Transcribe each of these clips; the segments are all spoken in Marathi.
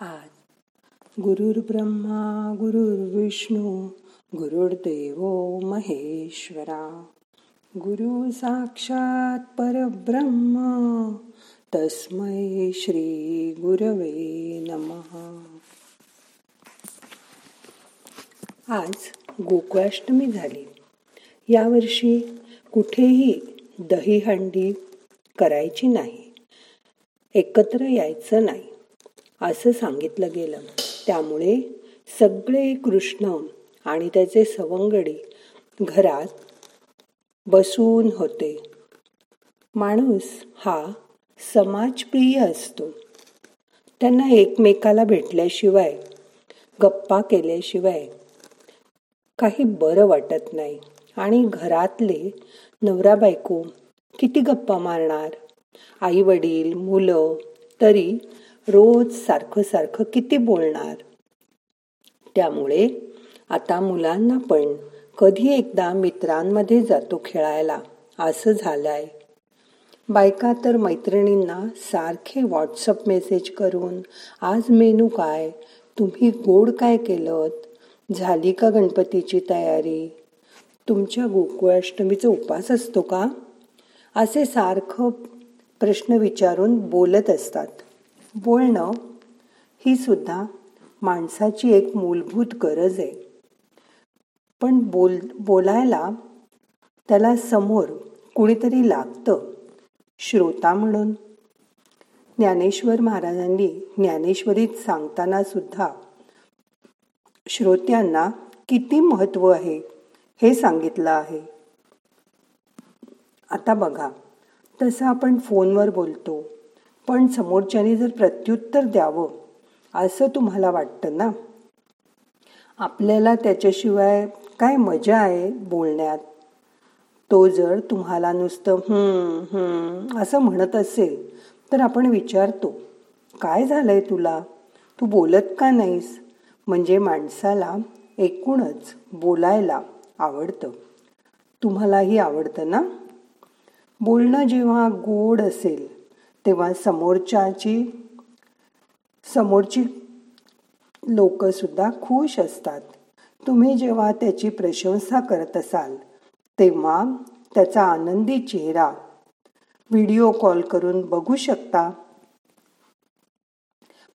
आज गुरुर् ब्रह्मा गुरुर्विष्णू गुरुर्देव महेश्वरा. गुरु साक्षात परब्रह्म तस्मै श्री गुरवे नमहा आज गोकुळाष्टमी झाली. यावर्षी कुठेही दहीहंडी करायची नाही. एकत्र यायचं नाही. असं सांगितलं गेलं. त्यामुळे सगळे कृष्ण आणि त्याचे सवंगडी घरात बसून होते. माणूस हा समाजप्रिय असतो. त्यांना एकमेकाला भेटल्याशिवाय गप्पा केल्याशिवाय काही बरं वाटत नाही. आणि घरातले नवरा बायको किती गप्पा मारणार? आई वडील मुलं तरी रोज सारखं सारखं किती बोलणार? त्यामुळे आता मुलांना पण कधी एकदा मित्रांमध्ये जातो खेळायला. असं झालंय. बायका तर मैत्रिणींना सारखे व्हॉट्सअप मेसेज करून आज मेनू काय? तुम्ही गोड काय केलं झाली का गणपतीची तयारी? तुमच्या गोकुळाष्टमीचा उपास असतो का? असे सारखं प्रश्न विचारून बोलत असतात. बोलणं ही सुद्धा माणसाची एक मूलभूत गरज आहे. पण बोल बोलायला त्याला समोर कुणीतरी लागतं श्रोता म्हणून. ज्ञानेश्वर महाराजांनी ज्ञानेश्वरीत सांगताना सुद्धा श्रोत्यांना किती महत्त्व आहे हे सांगितलं आहे. आता बघा तसं आपण फोनवर बोलतो पण समोरच्याने जर प्रत्युत्तर द्यावं असं तुम्हाला वाटतं ना? आपल्याला त्याच्याशिवाय काय मजा आहे बोलण्यात? तो जर तुम्हाला नुसतं हम्म हम्म असं म्हणत असेल तर आपण विचारतो काय झालंय तुला? तू बोलत का नाहीस? म्हणजे माणसाला एकूणच बोलायला आवडतं. तुम्हालाही आवडतं ना? बोलणं जेव्हा गोड असेल तेव्हा समोरच्याची समोरची लोक सुद्धा खुश असतात. तुम्ही जेव्हा त्याची प्रशंसा करत असाल तेव्हा त्याचा आनंदी चेहरा व्हिडिओ कॉल करून बघू शकता.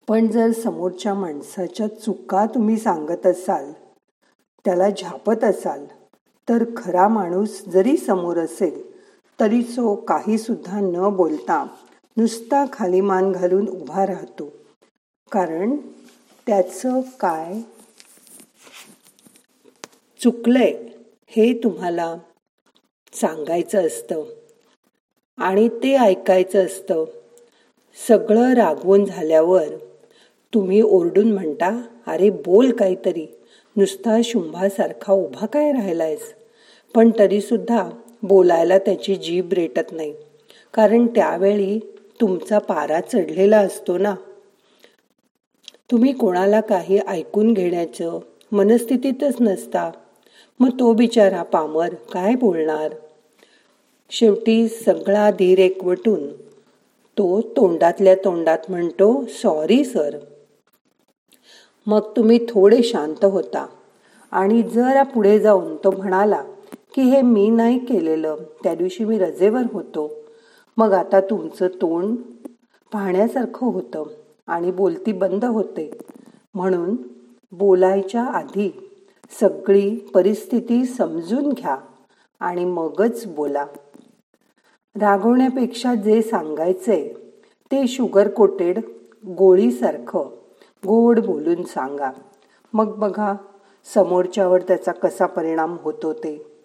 पण जर समोरच्या माणसाच्या चुका तुम्ही सांगत असाल त्याला झापत असाल तर खरा माणूस जरी समोर असेल तरी तो काही सुद्धा न बोलता नुसता खाली मान घालून उभा राहतो. कारण त्याचं काय चुकलंय हे तुम्हाला सांगायचं असतं. आणि ते ऐकायचं असतं. सगळं रागवून झाल्यावर तुम्ही ओरडून म्हणता अरे बोल काहीतरी. नुसता शुंभासारखा उभा काय राहिलायस? पण तरीसुद्धा बोलायला त्याची जीभ रेटत नाही. कारण त्यावेळी तुमचा पारा चढलेला असतो ना? तुम्ही कोणाला काही ऐकून घेण्याचं मनस्थितीतच नसता. मग तो बिचारा पामर काय बोलणार? शेवटी सगळा धीर एकवटून तो तोंडातल्या तोंडात म्हणतो सॉरी सर मग तुम्ही थोडे शांत होता आणि जरा पुढे जाऊन तो म्हणाला की हे मी नाही केलेलं. त्या दिवशी मी रजेवर होतो. मग आता तुमचं तोंड पाहण्यासारखं होतं आणि बोलती बंद होते. म्हणून बोलायच्या आधी सगळी परिस्थिती समजून घ्या आणि मगच बोला. रागवण्यापेक्षा जे सांगायचे ते शुगर कोटेड गोळीसारखं गोड बोलून सांगा. मग बघा समोरच्यावर त्याचा कसा परिणाम होतो ते.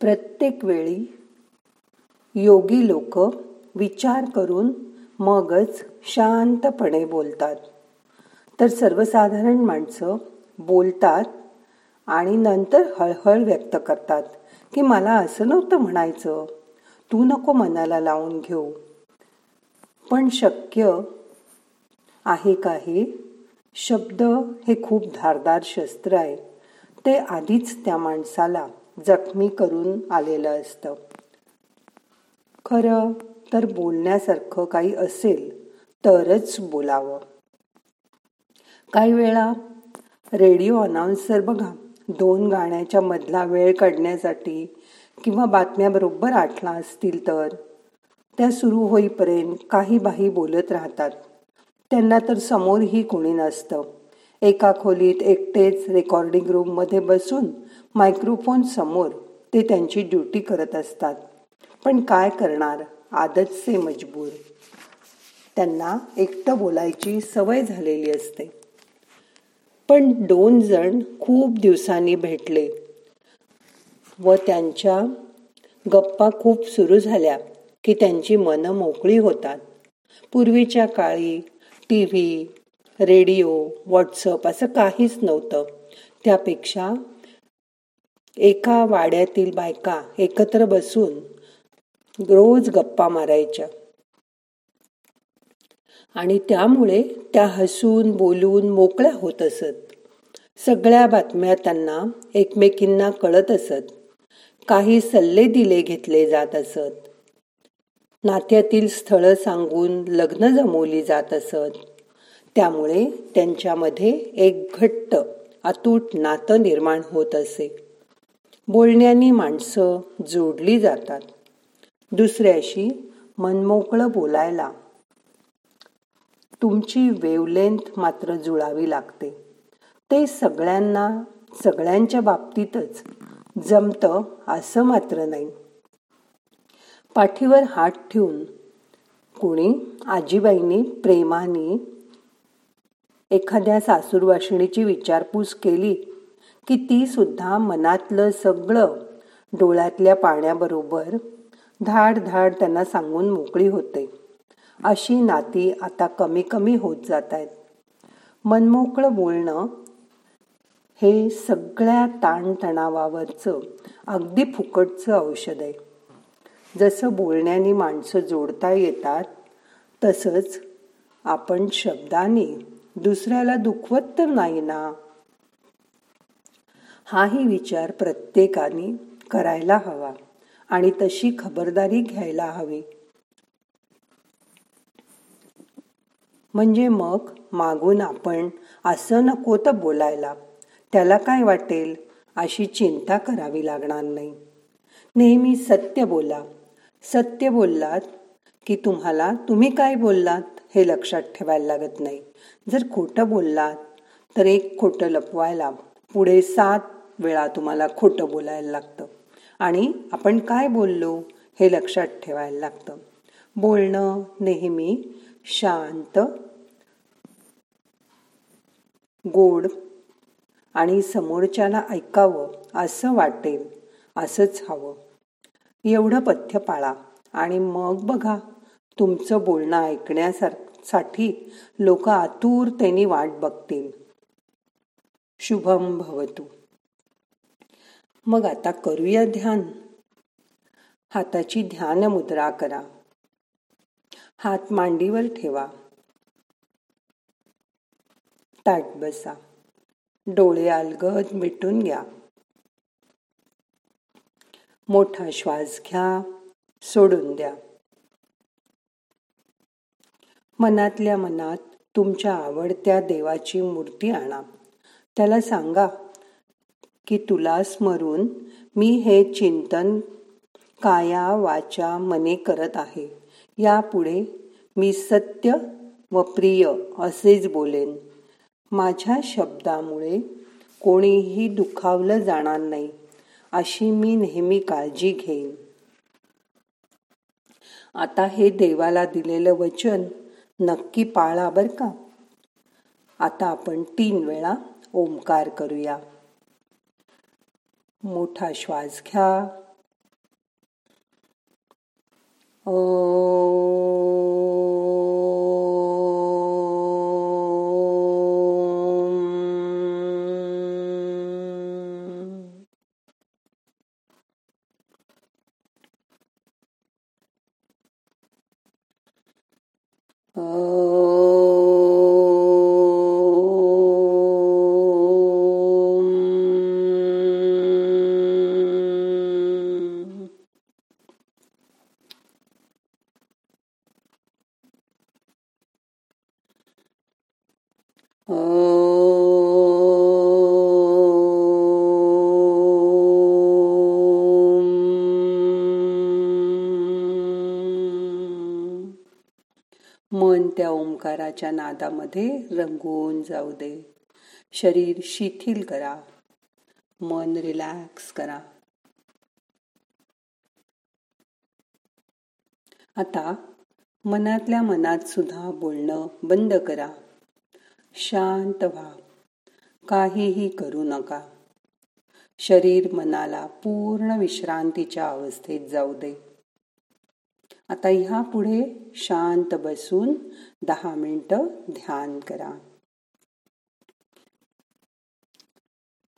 प्रत्येक वेळी योगी लोक विचार करून मगच शांतपणे बोलतात. तर सर्वसाधारण माणसं बोलतात आणि नंतर हळहळ व्यक्त करतात की मला असं नव्हतं म्हणायचं. तू नको मनाला लावून घेऊ. पण शक्य आहे काही शब्द हे खूप धारदार शस्त्र आहे. ते आधीच त्या माणसाला जखमी करून आलेलं असतं. खरं तर बोलण्यासारखं काही असेल तरच बोलावं. काही वेळा रेडिओ अनाउन्सर बघा दोन गाण्याच्या मधला वेळ काढण्यासाठी किंवा बातम्या बरोबर आठला असतील तर. त्या सुरू होईपर्यंत काही बाही बोलत राहतात. त्यांना तर समोरही कोणी नसतं. एका खोलीत एकटेच रेकॉर्डिंग रूममध्ये बसून मायक्रोफोन समोर ते त्यांची ड्युटी करत असतात. पण काय करणार? आदतचे मजबूर. त्यांना एकटं बोलायची सवय झालेली असते. पण दोन जण खूप दिवसांनी भेटले व त्यांच्या गप्पा खूप सुरू झाल्या की त्यांची मनं मोकळी होतात. पूर्वीच्या काळी टी व्ही रेडिओ व्हॉट्सअप असं काहीच नव्हतं. त्यापेक्षा एका वाड्यातील बायका एकत्र बसून रोज गप्पा मारायच्या. आणि त्यामुळे त्या हसून बोलून मोकळ्या होत असत. सगळ्या बातम्या त्यांना एकमेकींना कळत असत. काही सल्ले दिले घेतले जात असत. नात्यातील स्थळं सांगून लग्न जमवली जात असत. त्यामुळे त्यांच्यामध्ये एक घट्ट अतूट नातं निर्माण होत असे. बोलण्यानी माणसं जोडली जातात. दुसऱ्याशी मनमोकळं बोलायला. तुमची वेवलेंथ मात्र जुळावी लागते. ते सगळ्यांना सगळ्यांच्या बाबतीतच जमतं असं मात्र नाही. पाठीवर हात ठेवून कोणी आजीबाईंनी प्रेमाने एखाद्या सासूरवाशिणीची विचारपूस केली की ती सुद्धा मनातलं सगळं डोळ्यातल्या पाण्याबरोबर धाड धाड त्यांना सांगून मोकळी होते. अशी नाती आता कमी कमी होत जात आहेत मनमोकळं बोलणं हे सगळ्या ताणतणावावरचं अगदी फुकटचं औषध आहे. जसं बोलण्याने माणसं जोडता येतात तसंच आपण शब्दाने दुसऱ्याला दुखवत तर नाही ना? हाही विचार प्रत्येकाने करायला हवा. आणि तशी खबरदारी घ्यायला हवी. म्हणजे मग मागून आपण असं नको तर बोलायला. त्याला काय वाटेल? अशी चिंता करावी लागणार नाही. नेहमी सत्य बोला. सत्य बोललात की तुम्हाला तुम्ही काय बोललात हे लक्षात ठेवायला लागत नाही. जर खोटं बोललात तर एक खोटं लपवायला पुढे सात वेळा तुम्हाला खोटं बोलायला लागतं. आणि आपण काय बोललो हे लक्षात ठेवायला लागतं. बोलणं नेहमी शांत गोड आणि समोरच्याला ऐकावं असं वाटेल असंच हवं. एवढं पथ्य पाळा आणि मग बघा तुमचं बोलणं ऐकण्यासाठी लोक आतुरतेने वाट बघतील. शुभम भवतू. मग आता करूया ध्यान. हाताची ध्यान मुद्रा करा. हात मांडीवर ठेवा. ताट बसा. डोळे अलगद मिटून घ्या. मोठा श्वास घ्या. सोडून द्या. मनातल्या मनात तुमच्या आवडत्या देवाची मूर्ती आणा. त्याला सांगा की तुला स्मरून मी हे चिंतन काया वाचा मने करत आहे. यापुढे मी सत्य व प्रिय असेच बोलेन. माझ्या शब्दामुळे कोणीही दुखावलं जाणार नाही अशी मी नेहमी काळजी घेईन. आता हे देवाला दिलेलं वचन नक्की पाळा बर का? आता आपण तीन वेळा ओंकार करूया. मोठा श्वास घ्या ओ Oh. मन त्या ओंकाराच्या नादामध्ये रंगून जाऊ दे. शरीर शिथिल करा. मन रिलॅक्स करा. आता मनातल्या मनात सुद्धा बोलणं बंद करा. शांत व्हा. काहीही करू नका. शरीर मनाला पूर्ण विश्रांतीच्या अवस्थेत जाऊ दे. आता ह्या पुढे शांत बसून दहा मिनिटं ध्यान करा.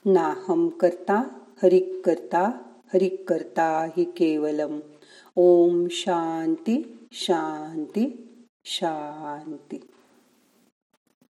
नाहम करता हरिक करता हरिक करता हि केवलम. ओम शांती शांती शांती.